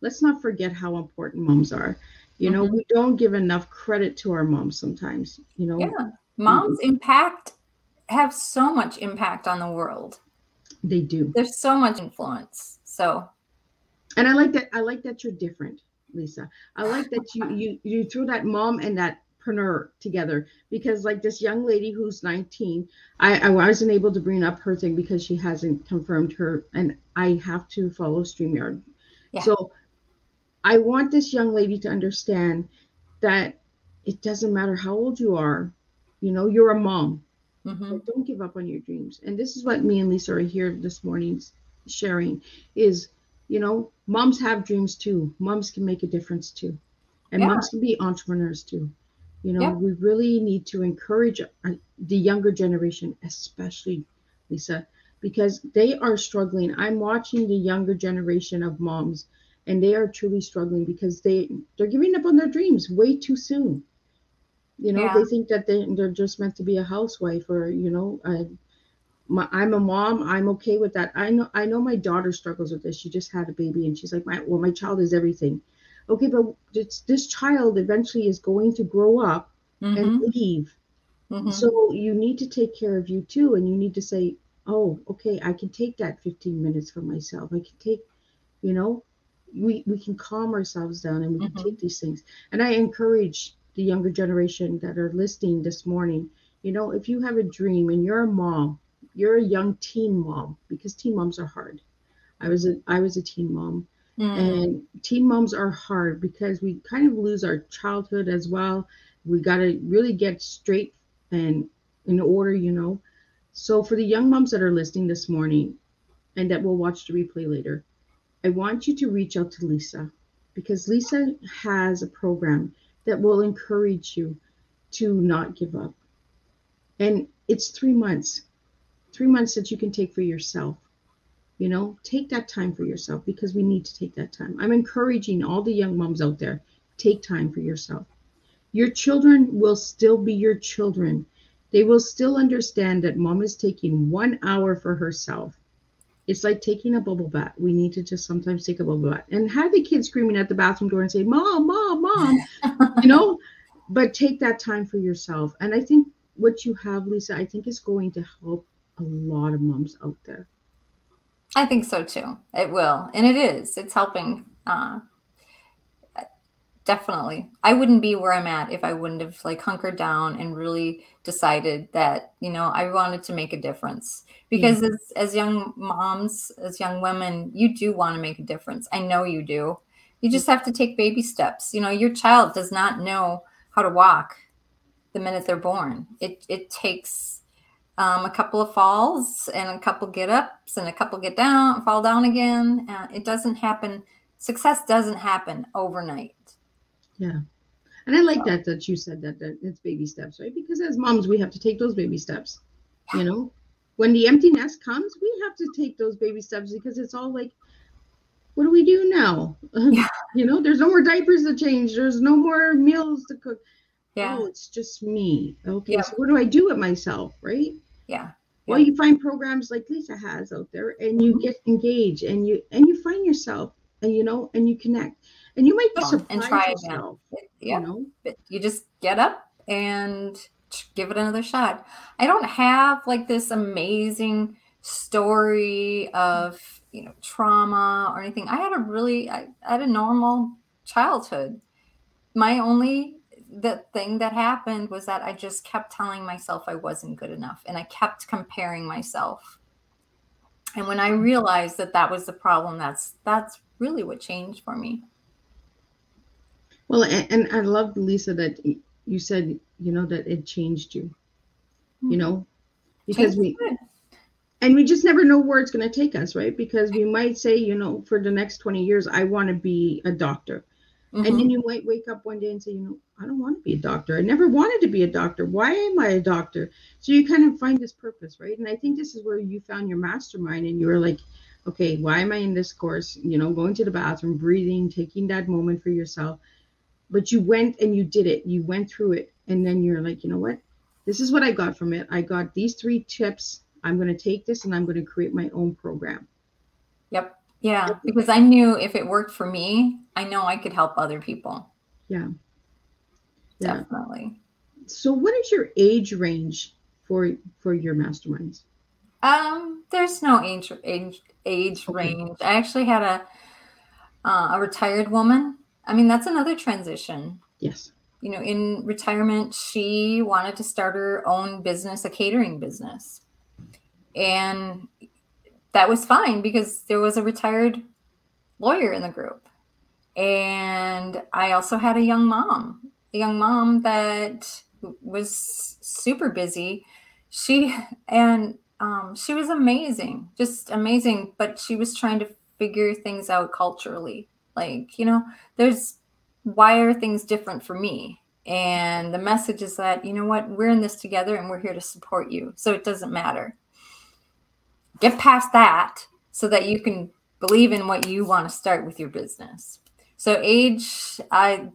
Let's not forget how important moms are. You know, mm-hmm. we don't give enough credit to our moms sometimes. You know. Yeah moms mm-hmm. impact have so much impact on the world. They do. There's so much influence so. And i like that i like that you're different lisa. I like that you you you threw that mom and that preneur together because like this young lady who's 19 I, I wasn't able to bring up her thing because she hasn't confirmed her and i have to follow streamyard. Yeah. so i want this young lady to understand that it doesn't matter how old you are you know, you're a mom. Mm-hmm. don't give up on your dreams. And this is what me and Lisa are here this morning sharing is, you know, moms have dreams too. Moms can make a difference too. And yeah. moms can be entrepreneurs too. You know, yeah. we really need to encourage uh, the younger generation, especially Lisa, because they are struggling. I'm watching the younger generation of moms and they are truly struggling because they they're giving up on their dreams way too soon you know yeah. they think that they, they're just meant to be a housewife or you know my, i'm a mom i'm okay with that i know i know my daughter struggles with this she just had a baby and she's like my well my child is everything okay but this, this child eventually is going to grow up mm-hmm. and leave mm-hmm. so you need to take care of you too and you need to say oh okay i can take that 15 minutes for myself i can take you know we we can calm ourselves down and we mm-hmm. can take these things and i encourage the younger generation that are listening this morning, you know, if you have a dream and you're a mom, you're a young teen mom because teen moms are hard. I was a I was a teen mom. Mm. And teen moms are hard because we kind of lose our childhood as well. We got to really get straight and in order, you know. So for the young moms that are listening this morning and that will watch the replay later, I want you to reach out to Lisa because Lisa has a program that will encourage you to not give up. And it's three months, three months that you can take for yourself. You know, take that time for yourself because we need to take that time. I'm encouraging all the young moms out there take time for yourself. Your children will still be your children. They will still understand that mom is taking one hour for herself. It's like taking a bubble bath. We need to just sometimes take a bubble bath and have the kids screaming at the bathroom door and say, Mom, Mom, Mom, you know, but take that time for yourself. And I think what you have, Lisa, I think is going to help a lot of moms out there. I think so too. It will. And it is. It's helping uh, definitely. I wouldn't be where i'm at if i wouldn't have like hunkered down and really decided that you know i wanted to make a difference. Because mm-hmm. as, as young moms as young women you do want to make a difference. I know you do. You just have to take baby steps. You know your child does not know how to walk the minute they're born. It it takes um, a couple of falls and a couple get ups and a couple get down fall down again. Uh, it doesn't happen. Success doesn't happen overnight yeah. And I like that that you said that that it's baby steps, right? Because as moms, we have to take those baby steps. You know, when the empty nest comes, we have to take those baby steps because it's all like, what do we do now? Yeah. you know, there's no more diapers to change. There's no more meals to cook. Yeah. Oh, it's just me. Okay. Yeah. So what do I do with myself, right? Yeah. Well, you find programs like Lisa has out there, and you mm-hmm. get engaged, and you and you find yourself, and you know, and you connect and you might be surprised and try yourself, again. Yeah, you, know? you just get up and give it another shot. I don't have like this amazing story of you know trauma or anything. I had a really I, I had a normal childhood. My only the thing that happened was that I just kept telling myself I wasn't good enough and I kept comparing myself. And when I realized that that was the problem, that's that's really what changed for me. Well, and, and I love Lisa that you said, you know, that it changed you. You mm-hmm. know, because we and we just never know where it's going to take us, right? Because we might say, you know, for the next 20 years, I want to be a doctor. Mm-hmm. And then you might wake up one day and say, you know, I don't want to be a doctor. I never wanted to be a doctor. Why am I a doctor? So you kind of find this purpose, right? And I think this is where you found your mastermind and you were like, okay, why am I in this course? You know, going to the bathroom, breathing, taking that moment for yourself but you went and you did it. You went through it. And then you're like, you know what? This is what I got from it. I got these three tips. I'm going to take this and I'm going to create my own program. Yep. Yeah. Because I knew if it worked for me, I know I could help other people. Yeah. yeah. Definitely. So what is your age range for for your masterminds? Um, there's no age age age okay. range. I actually had a uh, a retired woman I mean, that's another transition. Yes. You know, in retirement, she wanted to start her own business, a catering business. And that was fine because there was a retired lawyer in the group. And I also had a young mom, a young mom that was super busy. She and um, she was amazing, just amazing. But she was trying to figure things out culturally like, you know, there's why are things different for me? And the message is that, you know what, we're in this together and we're here to support you. So it doesn't matter. Get past that so that you can believe in what you want to start with your business. So age, I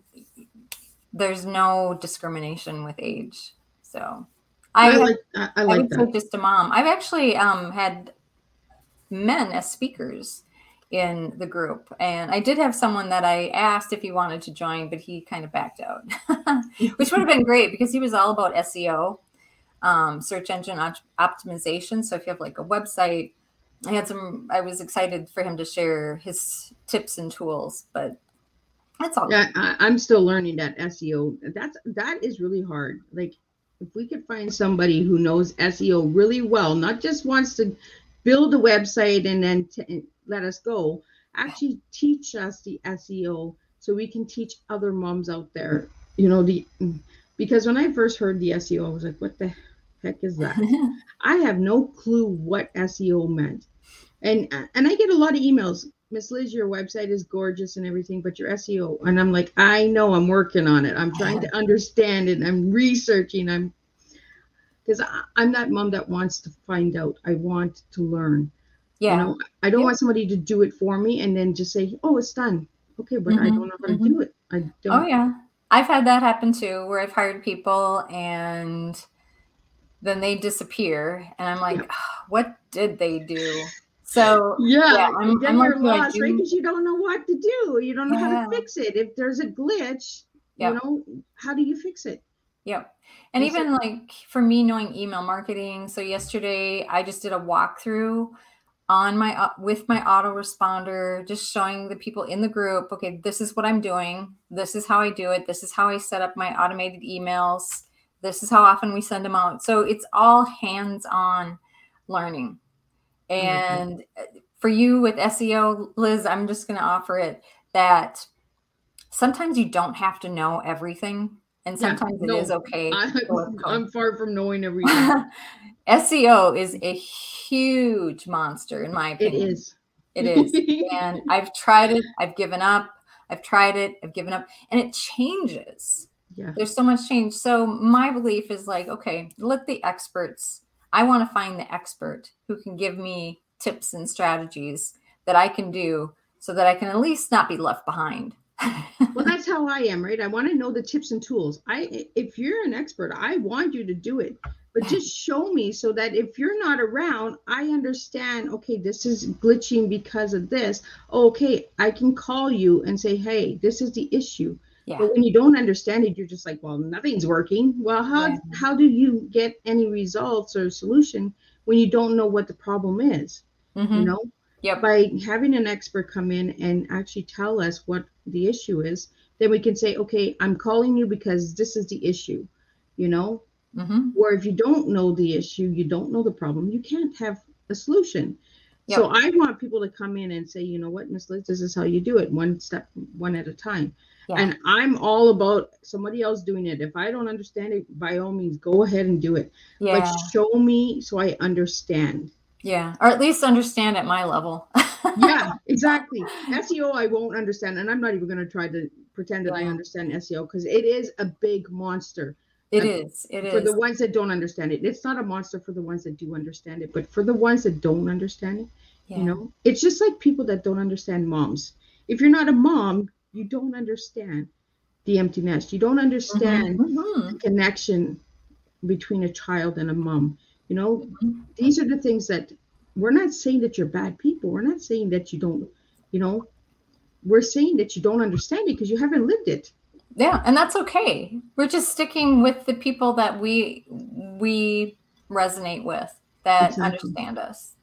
there's no discrimination with age. So I, I like, I, I like I that. just a mom. I've actually um, had men as speakers in the group. And I did have someone that I asked if he wanted to join, but he kind of backed out, which would have been great because he was all about SEO, um, search engine op- optimization. So if you have like a website, I had some, I was excited for him to share his tips and tools, but that's all. Yeah, I, I'm still learning that SEO. That's, that is really hard. Like, if we could find somebody who knows SEO really well, not just wants to build a website and then t- let us go actually teach us the SEO so we can teach other moms out there. You know, the because when I first heard the SEO, I was like, what the heck is that? I have no clue what SEO meant. And and I get a lot of emails Miss Liz, your website is gorgeous and everything, but your SEO. And I'm like, I know I'm working on it. I'm trying to understand it. I'm researching. I'm because I'm that mom that wants to find out. I want to learn. Yeah. You know, I don't Yeah. want somebody to do it for me and then just say, oh, it's done. Okay, but I Mhm, don't know how to mhm. do it. I don't. Oh yeah. I've had that happen too, where I've hired people and then they disappear and I'm like, "Ah, what did they do? So Yeah, Yeah, I'm- then I'm you're like I lost, right? Because you don't know what to do. You don't know how to fix it. If there's a glitch, Yeah. you know, how do you fix it? Yep. And so- even like for me knowing email marketing, so yesterday I just did a walkthrough on my with my autoresponder just showing the people in the group, okay, this is what I'm doing. This is how I do it. This is how I set up my automated emails. This is how often we send them out. So it's all hands-on learning. like that. And uh, for you with SEO, Liz, I'm just going to offer it that sometimes you don't have to know everything and Yeah, sometimes no, it is okay I, to. I'm far from knowing everything. SEO is a huge monster, in my opinion. is. It is. and I've tried it, I've given up. I've tried it, I've given up, and it changes. Yeah. There's so much change. So, my belief is like, okay, let the experts, I want to find the expert who can give me tips and strategies that I can do so that I can at least not be left behind. Well, that's how I am, right? I want to know the tips and tools. I, if you're an expert, I want you to do it, but just show me so that if you're not around, I understand. Okay, this is glitching because of this. Okay, I can call you and say, hey, this is the issue. yeah. But when you don't understand it, you're just like, well, nothing's working. Well, how Yeah. how do you get any results or solution when you don't know what the problem is? Mhm. You know, Yep. by having an expert come in and actually tell us what the issue is, then we can say, okay, I'm calling you because this is the issue. You know, hmm or if you don't know the issue, you don't know the problem, you can't have a solution. So I want people to come in and say, you know what, Miss Liz, this is how you do it, one step, one at a time. Yeah. And I'm all about somebody else doing it. If I don't understand it, by all means, go ahead and do it. yeah. But show me so I understand. Yeah. Or at least understand at my level. Yeah, exactly. SEO, I won't understand. And I'm not even going to try to pretend that I understand SEO because it is a big monster. It Uh, is. It for is. the ones that don't understand it. It's not a monster for the ones that do understand it, but for the ones that don't understand it, Yeah. you know, it's just like people that don't understand moms. If you're not a mom, you don't understand the empty nest. You don't understand Mhm. the connection between a child and a mom. You know, Mhm. these are the things that we're not saying that you're bad people. We're not saying that you don't, you know, we're saying that you don't understand it because you haven't lived it. Yeah, and that's okay. We're just sticking with the people that we we resonate with that Exactly. understand us.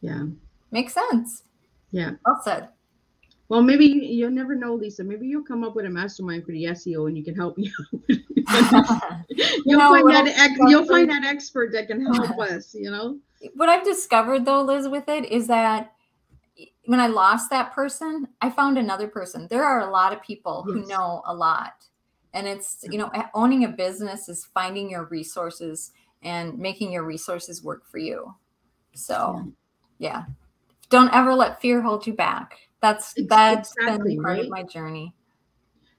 Yeah. Makes sense. Yeah. Well said. Well, maybe you- you'll never know, Lisa. Maybe you'll come up with a mastermind for the SEO, and you can help me. you'll find that ex- you'll find that expert that can help us. You know. what I've discovered though, Liz, with it is that when I lost that person, I found another person. There are a lot of people who know a lot. And it's, you know, owning a business is finding your resources and making your resources work for you. So, yeah. Don't ever let fear hold you back. That's that's exactly, been part right? of my journey.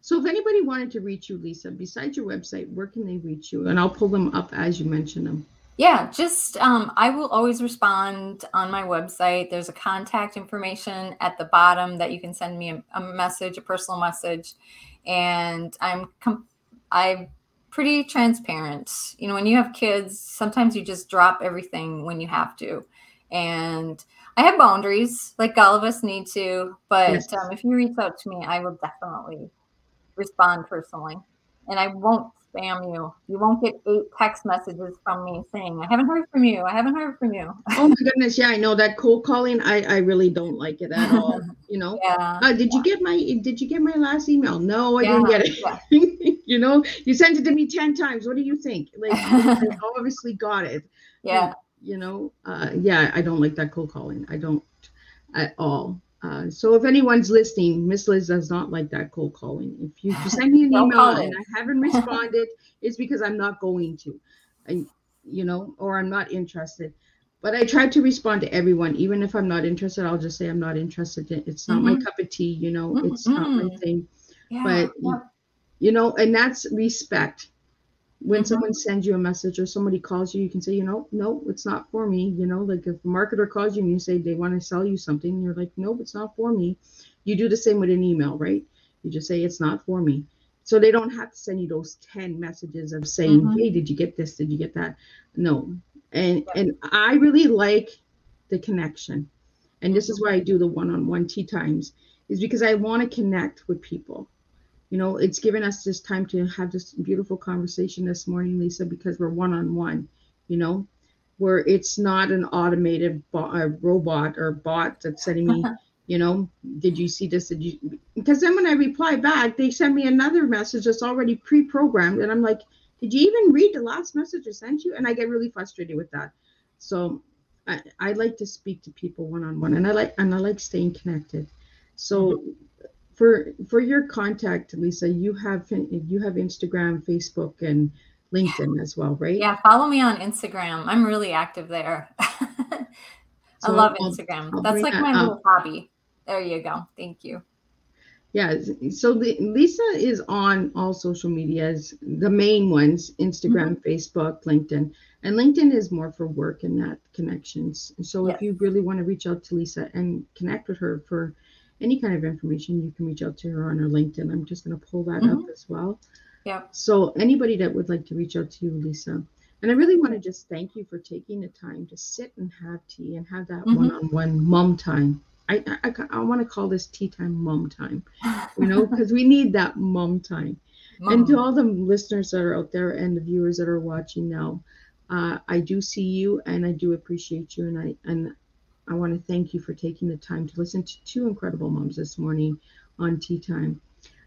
So, if anybody wanted to reach you, Lisa, besides your website, where can they reach you? And I'll pull them up as you mention them. Yeah, just um, I will always respond on my website. There's a contact information at the bottom that you can send me a, a message, a personal message, and I'm com- I'm pretty transparent. You know, when you have kids, sometimes you just drop everything when you have to, and I have boundaries, like all of us need to. But Yes. um, if you reach out to me, I will definitely respond personally, and I won't spam you. You won't get eight text messages from me saying, I haven't heard from you. I haven't heard from you. Oh my goodness, yeah, I know that cold calling. I I really don't like it at all. You know. Yeah. Uh, did you get my Did you get my last email? No, I Yeah, didn't get it. you know, you sent it to me ten times. What do you think? Like, I obviously got it. Yeah. You know uh yeah i don't like that cold calling i don't at all uh so if anyone's listening miss liz does not like that cold calling if you send me an email and i haven't responded it's because i'm not going to I, you know or i'm not interested but I try to respond to everyone, even if I'm not interested. I'll just say I'm not interested. It's not mm-hmm. my cup of tea, you know. Mm-hmm. It's not my thing. Yeah, but yeah. you know, and that's respect. When mm-hmm. someone sends you a message or somebody calls you, you can say, you know, no, it's not for me. You know, like if a marketer calls you and you say they want to sell you something, you're like, nope, it's not for me. You do the same with an email, right? You just say it's not for me. So they don't have to send you those 10 messages of saying, mm-hmm. hey, did you get this? Did you get that? No. And and I really like the connection. And this is why I do the one-on-one tea times, is because I want to connect with people. You know, it's given us this time to have this beautiful conversation this morning, Lisa, because we're one-on-one, you know, where it's not an automated bo- robot or bot that's sending me you know did you see this? Did you because then when i reply back they send me another message that's already pre-programmed and i'm like did you even read the last message i sent you? And i get really frustrated with that. So i, I like to speak to people one-on-one and i like and i like staying connected. So mm-hmm. For for your contact lisa you have you have instagram facebook and linkedin as well right yeah follow me on instagram i'm really active there so I love Instagram. I'll That's like my little hobby. There you go. Thank you. Yeah. So the, Lisa is on all social medias, the main ones Instagram, mm-hmm. Facebook, LinkedIn. And LinkedIn is more for work and that connections. So yes. if you really want to reach out to Lisa and connect with her for any kind of information, you can reach out to her on her LinkedIn. I'm just going to pull that mm-hmm. up as well. Yeah. So anybody that would like to reach out to you, Lisa. And I really want to just thank you for taking the time to sit and have tea and have that mm-hmm. one-on-one mom time. I, I, I want to call this tea time mom time, you know, because we need that mom time. Mom. And to all the listeners that are out there and the viewers that are watching now, uh, I do see you and I do appreciate you. And I, and I want to thank you for taking the time to listen to two incredible moms this morning on tea time.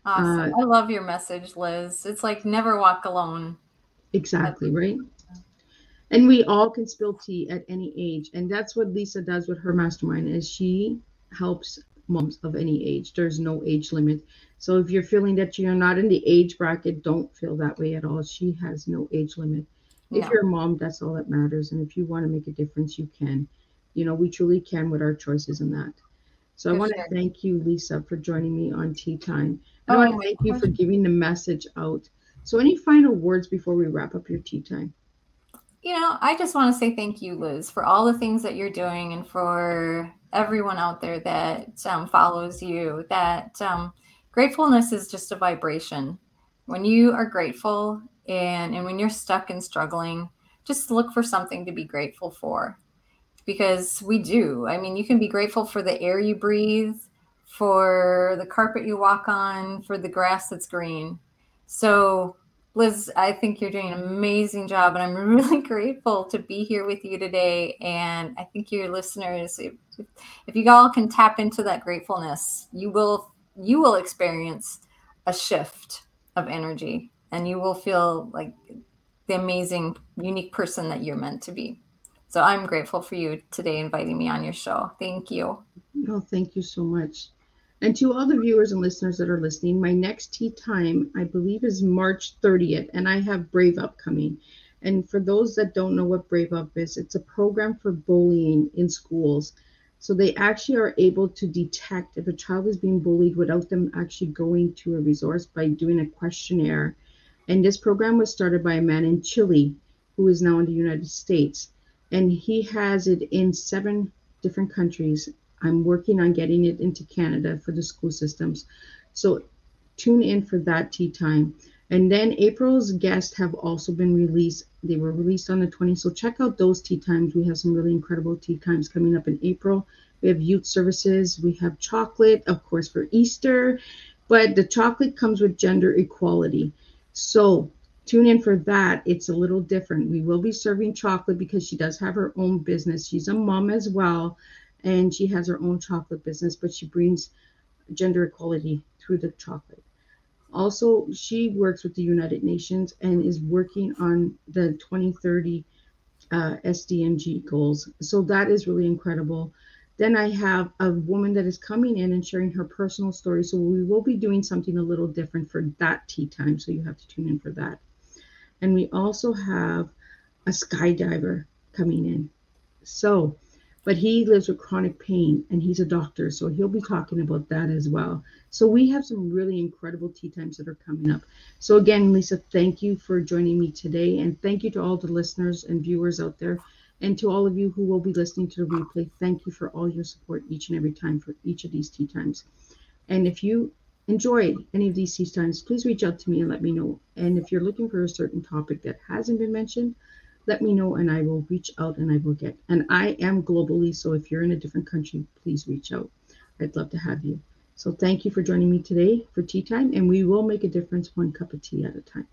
Awesome. Uh, I love your message, Liz. It's like never walk alone. Exactly, right? And we all can spill tea at any age. And that's what Lisa does with her mastermind is she helps moms of any age. There's no age limit. So if you're feeling that you're not in the age bracket, don't feel that way at all. She has no age limit. If you're a mom, that's all that matters. And if you want to make a difference, you can. You know, we truly can with our choices in that. So for I want sure. to thank you, Lisa, for joining me on Tea Time. I oh, want to thank you for giving the message out. So any final words before we wrap up your tea time? You know, I just want to say thank you, Liz, for all the things that you're doing and for everyone out there that um, follows you that um, gratefulness is just a vibration when you are grateful and and when you're stuck and struggling just look for something to be grateful for because we do i mean you can be grateful for the air you breathe for the carpet you walk on for the grass that's green so Liz, I think you're doing an amazing job, and I'm really grateful to be here with you today. And I think your listeners, if, if you all can tap into that gratefulness, you will you will experience a shift of energy, and you will feel like the amazing, unique person that you're meant to be. So I'm grateful for you today inviting me on your show. Thank you. No, thank you so much. And to all the viewers and listeners that are listening, my next tea time, I believe, is March 30th, and I have Brave Up coming. And for those that don't know what Brave Up is, it's a program for bullying in schools. So they actually are able to detect if a child is being bullied without them actually going to a resource by doing a questionnaire. And this program was started by a man in Chile who is now in the United States. And he has it in seven different countries I'm working on getting it into Canada for the school systems. So tune in for that tea time. And then April's guests have also been released. They were released on the 20th. So check out those tea times. We have some really incredible tea times coming up in April. We have youth services. We have chocolate, of course, for Easter. But the chocolate comes with gender equality. So tune in for that. It's a little different. We will be serving chocolate because she does have her own business. She's a mom as well and she has her own chocolate business, but she brings gender equality through the chocolate. Also, she works with the United Nations and is working on the 2030 uh, SDMG goals. So that is really incredible. Then I have a woman that is coming in and sharing her personal story. So we will be doing something a little different for that tea time. So you have to tune in for that. And we also have a skydiver coming in. So, but he lives with chronic pain and he's a doctor, so he'll be talking about that as well. So we have some really incredible tea times that are coming up. So again, Lisa, thank you for joining me today, and thank you to all the listeners and viewers out there, and to all of you who will be listening to the replay. Thank you for all your support each and every time for each of these tea times. And if you enjoyed any of these times, please reach out to me and let me know. And if you're looking for a certain topic that hasn't been mentioned, let me know and I will reach out and I will get. And I am globally, so if you're in a different country, please reach out. I'd love to have you. So thank you for joining me today for tea time, and we will make a difference one cup of tea at a time.